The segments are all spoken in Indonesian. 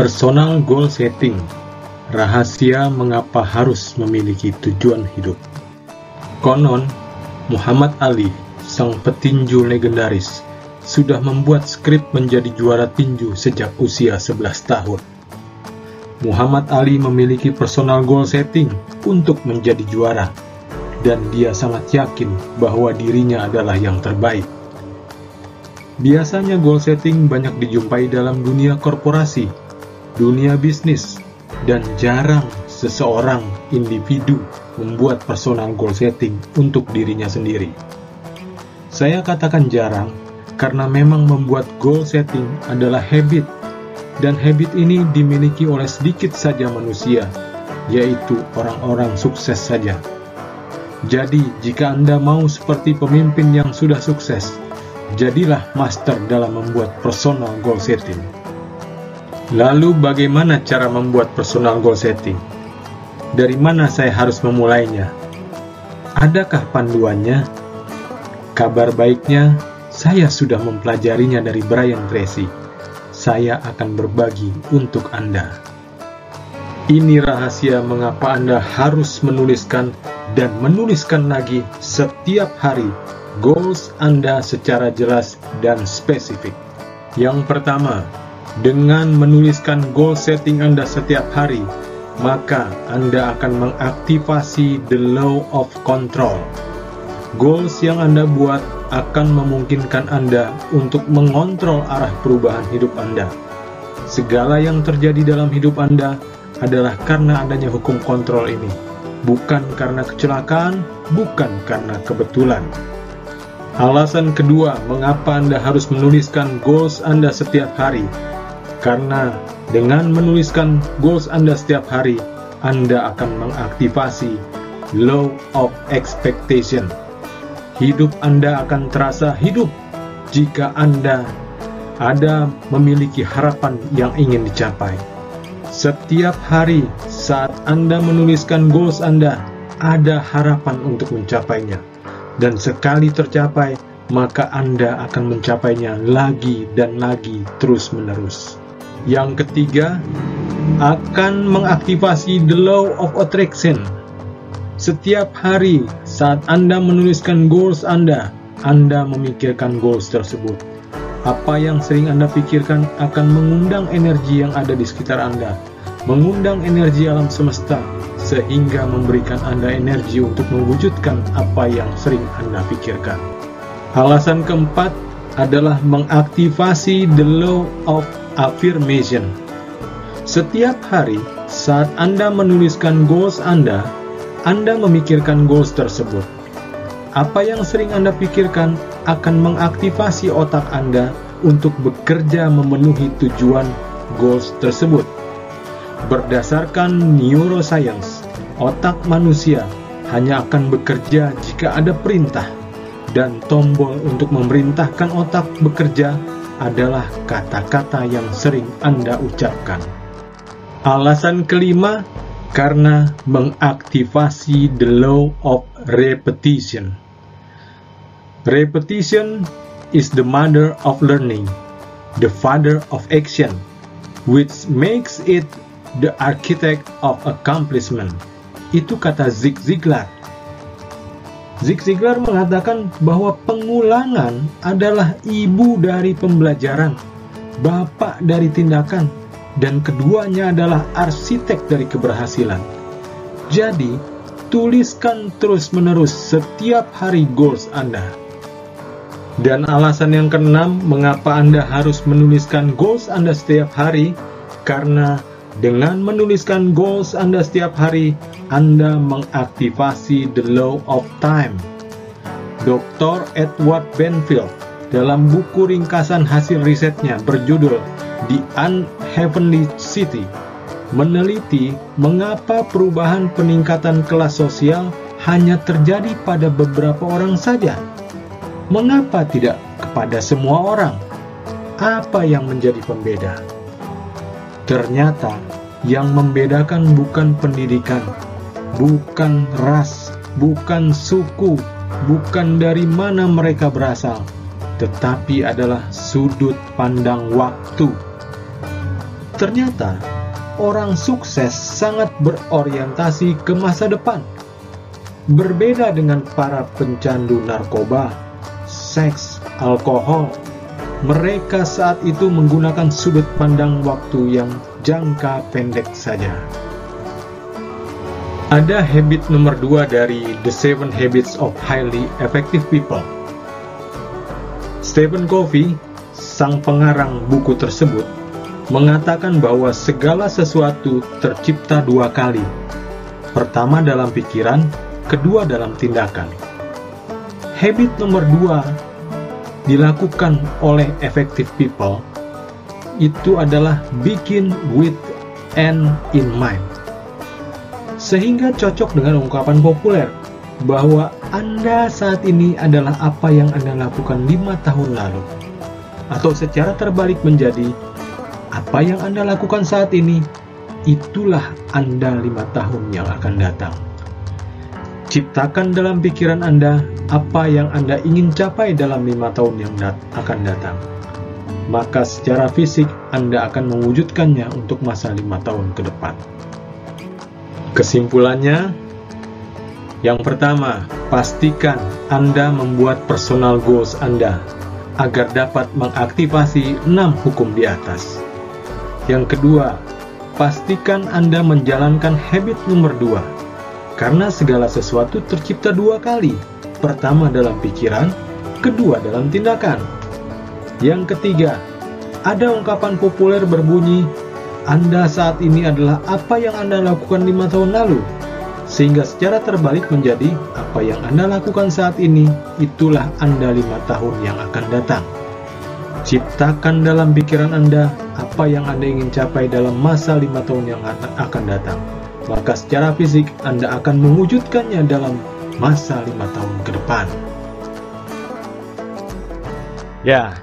Personal goal setting. Rahasia mengapa harus memiliki tujuan hidup. Konon, Muhammad Ali, sang petinju legendaris, sudah membuat skrip menjadi juara tinju sejak usia 11 tahun. Muhammad Ali memiliki personal goal setting untuk menjadi juara, dan dia sangat yakin bahwa dirinya adalah yang terbaik. Biasanya goal setting banyak dijumpai dalam dunia korporasi, dunia bisnis, dan jarang seseorang individu membuat personal goal setting untuk dirinya sendiri. Saya katakan jarang karena memang membuat goal setting adalah habit dan habit ini dimiliki oleh sedikit saja manusia, yaitu orang-orang sukses saja. Jadi, jika Anda mau seperti pemimpin yang sudah sukses, jadilah master dalam membuat personal goal setting. Lalu bagaimana cara membuat personal goal setting? Dari mana saya harus memulainya? Adakah panduannya? Kabar baiknya, saya sudah mempelajarinya dari Brian Tracy. Saya akan berbagi untuk Anda. Ini rahasia mengapa Anda harus menuliskan dan menuliskan lagi setiap hari goals Anda secara jelas dan spesifik. Yang pertama, dengan menuliskan goal setting Anda setiap hari, maka Anda akan mengaktifasi the law of control. Goals yang Anda buat akan memungkinkan Anda untuk mengontrol arah perubahan hidup Anda. Segala yang terjadi dalam hidup Anda adalah karena adanya hukum kontrol ini, bukan karena kecelakaan, bukan karena kebetulan. Alasan kedua mengapa Anda harus menuliskan goals Anda setiap hari, karena dengan menuliskan goals Anda setiap hari, Anda akan mengaktifasi law of expectation. Hidup Anda akan terasa hidup jika Anda ada memiliki harapan yang ingin dicapai. Setiap hari saat Anda menuliskan goals Anda, ada harapan untuk mencapainya. Dan sekali tercapai, maka Anda akan mencapainya lagi dan lagi terus-menerus. Yang ketiga, akan mengaktifasi the law of attraction. Setiap hari saat Anda menuliskan goals Anda, Anda memikirkan goals tersebut. Apa yang sering Anda pikirkan akan mengundang energi yang ada di sekitar Anda, mengundang energi alam semesta, sehingga memberikan Anda energi untuk mewujudkan apa yang sering Anda pikirkan. Alasan keempat adalah mengaktifasi the law of affirmation. Setiap hari saat Anda menuliskan goals Anda, Anda memikirkan goals tersebut. Apa yang sering Anda pikirkan akan mengaktifasi otak Anda untuk bekerja memenuhi tujuan goals tersebut. Berdasarkan neuroscience, otak manusia hanya akan bekerja jika ada perintah, dan tombol untuk memerintahkan otak bekerja adalah kata-kata yang sering Anda ucapkan. Alasan kelima, karena mengaktifasi the law of repetition. Repetition is the mother of learning, the father of action, which makes it the architect of accomplishment. Itu kata Zig Ziglar Zig Ziglar mengatakan bahwa pengulangan adalah ibu dari pembelajaran, bapak dari tindakan, dan keduanya adalah arsitek dari keberhasilan. Jadi, tuliskan terus-menerus setiap hari goals Anda. Dan alasan yang keenam, mengapa Anda harus menuliskan goals Anda setiap hari? Karena dengan menuliskan goals Anda setiap hari, Anda mengaktifasi the law of time. Dr. Edward Benfield dalam buku ringkasan hasil risetnya berjudul The Unheavenly City meneliti mengapa perubahan peningkatan kelas sosial hanya terjadi pada beberapa orang saja. Mengapa tidak kepada semua orang? Apa yang menjadi pembeda? Ternyata yang membedakan bukan pendidikan, bukan ras, bukan suku, bukan dari mana mereka berasal, tetapi adalah sudut pandang waktu. Ternyata, orang sukses sangat berorientasi ke masa depan. Berbeda dengan para pencandu narkoba, seks, alkohol, mereka saat itu menggunakan sudut pandang waktu yang jangka pendek saja. Ada habit nomor dua dari The Seven Habits of Highly Effective People. Stephen Covey, sang pengarang buku tersebut, mengatakan bahwa segala sesuatu tercipta dua kali. Pertama dalam pikiran, kedua dalam tindakan. Habit nomor dua dilakukan oleh effective people itu adalah bikin with end in mind. Sehingga cocok dengan ungkapan populer bahwa Anda saat ini adalah apa yang Anda lakukan lima tahun lalu. Atau secara terbalik menjadi apa yang Anda lakukan saat ini, itulah Anda lima tahun yang akan datang. Ciptakan dalam pikiran Anda apa yang Anda ingin capai dalam lima tahun yang dat akan datang. Maka secara fisik Anda akan mewujudkannya untuk masa lima tahun ke depan. Kesimpulannya, yang pertama, pastikan Anda membuat personal goals Anda agar dapat mengaktifasi enam hukum di atas. Yang kedua, pastikan Anda menjalankan habit nomor dua, karena segala sesuatu tercipta dua kali. Pertama dalam pikiran, kedua dalam tindakan. Yang ketiga, ada ungkapan populer berbunyi, anda saat ini adalah apa yang Anda lakukan lima tahun lalu. Sehingga secara terbalik menjadi apa yang Anda lakukan saat ini, itulah Anda lima tahun yang akan datang. Ciptakan dalam pikiran Anda apa yang Anda ingin capai dalam masa lima tahun yang akan datang. Maka secara fisik Anda akan mewujudkannya dalam masa lima tahun ke depan. Ya,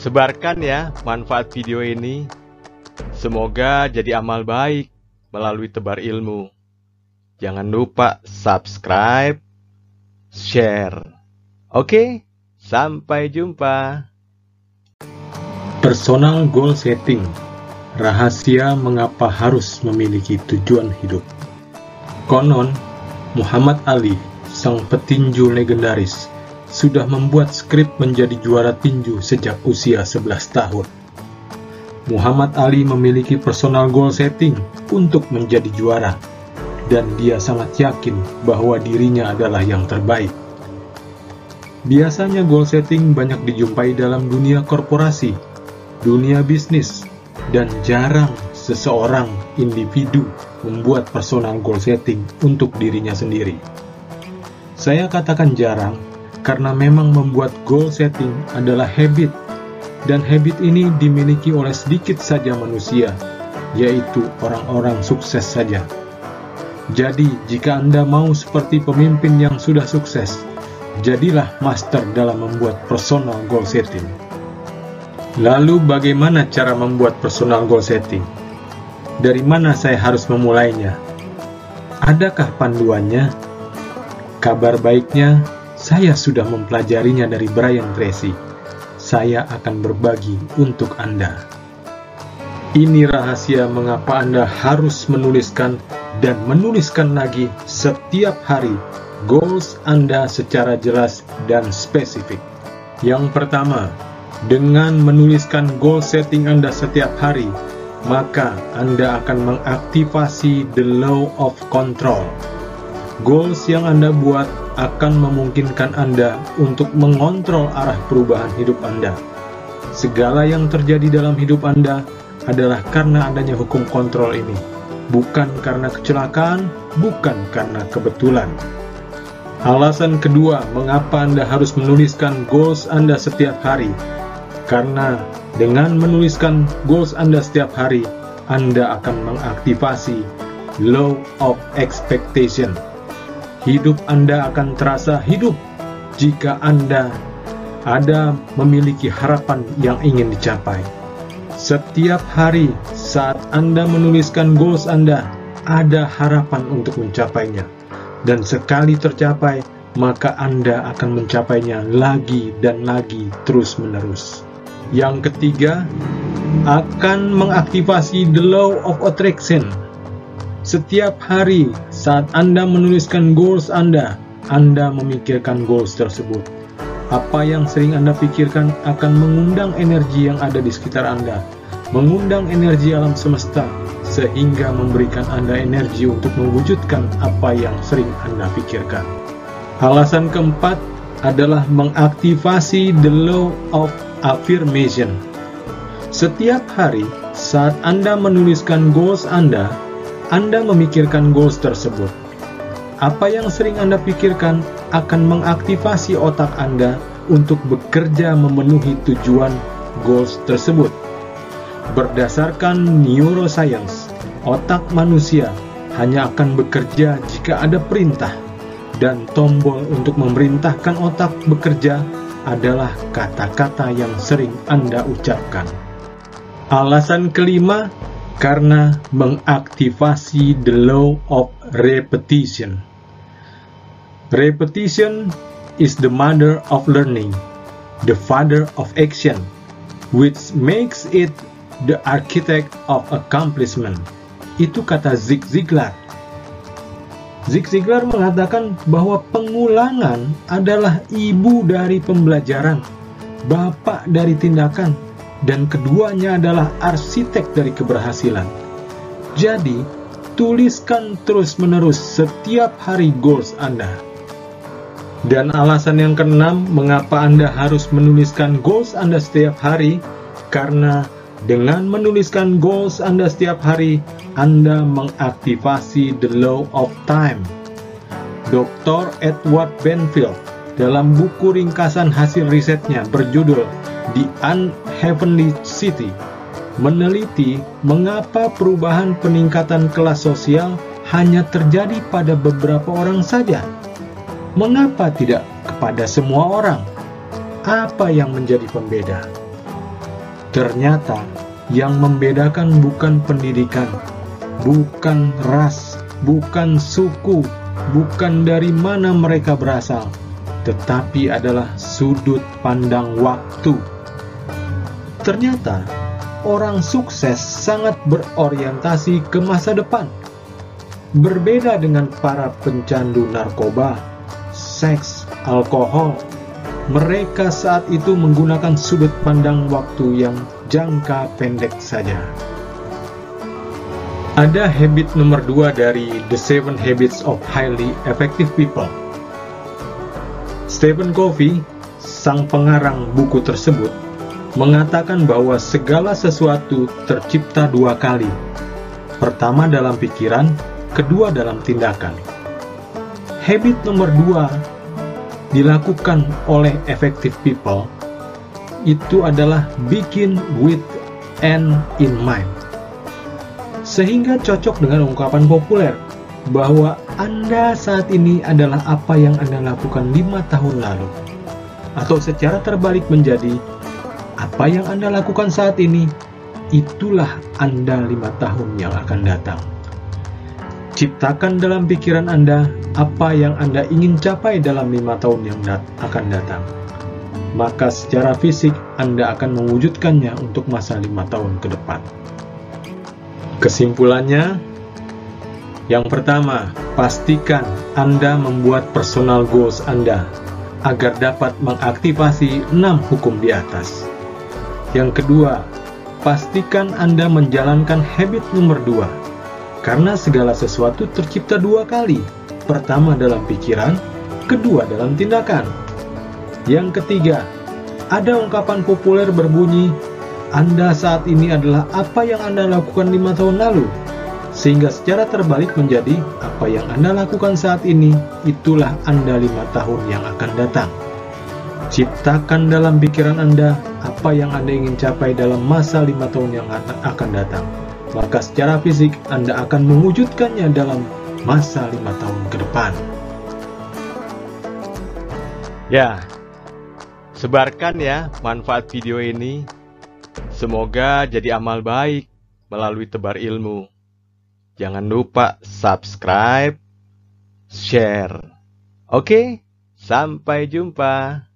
sebarkan ya manfaat video ini Semoga jadi amal baik melalui tebar ilmu. Jangan lupa subscribe, share. Oke, sampai jumpa. Personal goal setting. Rahasia mengapa harus memiliki tujuan hidup. Konon, Muhammad Ali, sang petinju legendaris, sudah membuat skrip menjadi juara tinju sejak usia 11 tahun. Muhammad Ali memiliki personal goal setting untuk menjadi juara, dan dia sangat yakin bahwa dirinya adalah yang terbaik. Biasanya goal setting banyak dijumpai dalam dunia korporasi, dunia bisnis, dan jarang seseorang individu membuat personal goal setting untuk dirinya sendiri. Saya katakan jarang karena memang membuat goal setting adalah habit dan habit ini dimiliki oleh sedikit saja manusia, yaitu orang-orang sukses saja. Jadi, jika Anda mau seperti pemimpin yang sudah sukses, jadilah master dalam membuat personal goal setting. Lalu, bagaimana cara membuat personal goal setting? Dari mana saya harus memulainya? Adakah panduannya? Kabar baiknya, saya sudah mempelajarinya dari Brian Tracy saya akan berbagi untuk Anda. Ini rahasia mengapa Anda harus menuliskan dan menuliskan lagi setiap hari goals Anda secara jelas dan spesifik. Yang pertama, dengan menuliskan goal setting Anda setiap hari, maka Anda akan mengaktifasi the law of control. Goals yang Anda buat akan memungkinkan Anda untuk mengontrol arah perubahan hidup Anda. Segala yang terjadi dalam hidup Anda adalah karena adanya hukum kontrol ini, bukan karena kecelakaan, bukan karena kebetulan. Alasan kedua, mengapa Anda harus menuliskan goals Anda setiap hari? Karena dengan menuliskan goals Anda setiap hari, Anda akan mengaktifasi law of expectation hidup Anda akan terasa hidup jika Anda ada memiliki harapan yang ingin dicapai. Setiap hari saat Anda menuliskan goals Anda, ada harapan untuk mencapainya. Dan sekali tercapai, maka Anda akan mencapainya lagi dan lagi terus-menerus. Yang ketiga, akan mengaktifasi the law of attraction. Setiap hari saat Anda menuliskan goals Anda, Anda memikirkan goals tersebut. Apa yang sering Anda pikirkan akan mengundang energi yang ada di sekitar Anda, mengundang energi alam semesta, sehingga memberikan Anda energi untuk mewujudkan apa yang sering Anda pikirkan. Alasan keempat adalah mengaktifasi the law of affirmation. Setiap hari saat Anda menuliskan goals Anda, Anda memikirkan goals tersebut. Apa yang sering Anda pikirkan akan mengaktifasi otak Anda untuk bekerja memenuhi tujuan goals tersebut. Berdasarkan neuroscience, otak manusia hanya akan bekerja jika ada perintah dan tombol untuk memerintahkan otak bekerja adalah kata-kata yang sering Anda ucapkan. Alasan kelima, karena mengaktifasi the law of repetition. Repetition is the mother of learning, the father of action, which makes it the architect of accomplishment. Itu kata Zig Ziglar Zig Ziglar mengatakan bahwa pengulangan adalah ibu dari pembelajaran, bapak dari tindakan, dan keduanya adalah arsitek dari keberhasilan. Jadi, tuliskan terus-menerus setiap hari goals Anda. Dan alasan yang keenam, mengapa Anda harus menuliskan goals Anda setiap hari? Karena dengan menuliskan goals Anda setiap hari, Anda mengaktifasi the law of time. Dr. Edward Benfield dalam buku ringkasan hasil risetnya berjudul The Unheavenly City meneliti mengapa perubahan peningkatan kelas sosial hanya terjadi pada beberapa orang saja. Mengapa tidak kepada semua orang? Apa yang menjadi pembeda? Ternyata yang membedakan bukan pendidikan, bukan ras, bukan suku, bukan dari mana mereka berasal, tetapi adalah sudut pandang waktu. Ternyata orang sukses sangat berorientasi ke masa depan. Berbeda dengan para pencandu narkoba, seks, alkohol, mereka saat itu menggunakan sudut pandang waktu yang jangka pendek saja. Ada habit nomor dua dari The Seven Habits of Highly Effective People. Stephen Covey, sang pengarang buku tersebut, mengatakan bahwa segala sesuatu tercipta dua kali. Pertama dalam pikiran, kedua dalam tindakan. Habit nomor dua dilakukan oleh effective people itu adalah begin with end in mind. Sehingga cocok dengan ungkapan populer bahwa Anda saat ini adalah apa yang Anda lakukan lima tahun lalu. Atau secara terbalik menjadi apa yang Anda lakukan saat ini, itulah Anda lima tahun yang akan datang. Ciptakan dalam pikiran Anda apa yang Anda ingin capai dalam lima tahun yang dat akan datang. Maka secara fisik Anda akan mewujudkannya untuk masa lima tahun ke depan. Kesimpulannya, yang pertama, pastikan Anda membuat personal goals Anda agar dapat mengaktifasi enam hukum di atas. Yang kedua, pastikan Anda menjalankan habit nomor dua, karena segala sesuatu tercipta dua kali. Pertama dalam pikiran, kedua dalam tindakan. Yang ketiga, ada ungkapan populer berbunyi, Anda saat ini adalah apa yang Anda lakukan lima tahun lalu. Sehingga secara terbalik menjadi apa yang Anda lakukan saat ini, itulah Anda lima tahun yang akan datang. Ciptakan dalam pikiran Anda apa yang Anda ingin capai dalam masa lima tahun yang akan datang maka secara fisik Anda akan mewujudkannya dalam masa lima tahun ke depan. Ya, sebarkan ya manfaat video ini. Semoga jadi amal baik melalui tebar ilmu. Jangan lupa subscribe, share. Oke, sampai jumpa.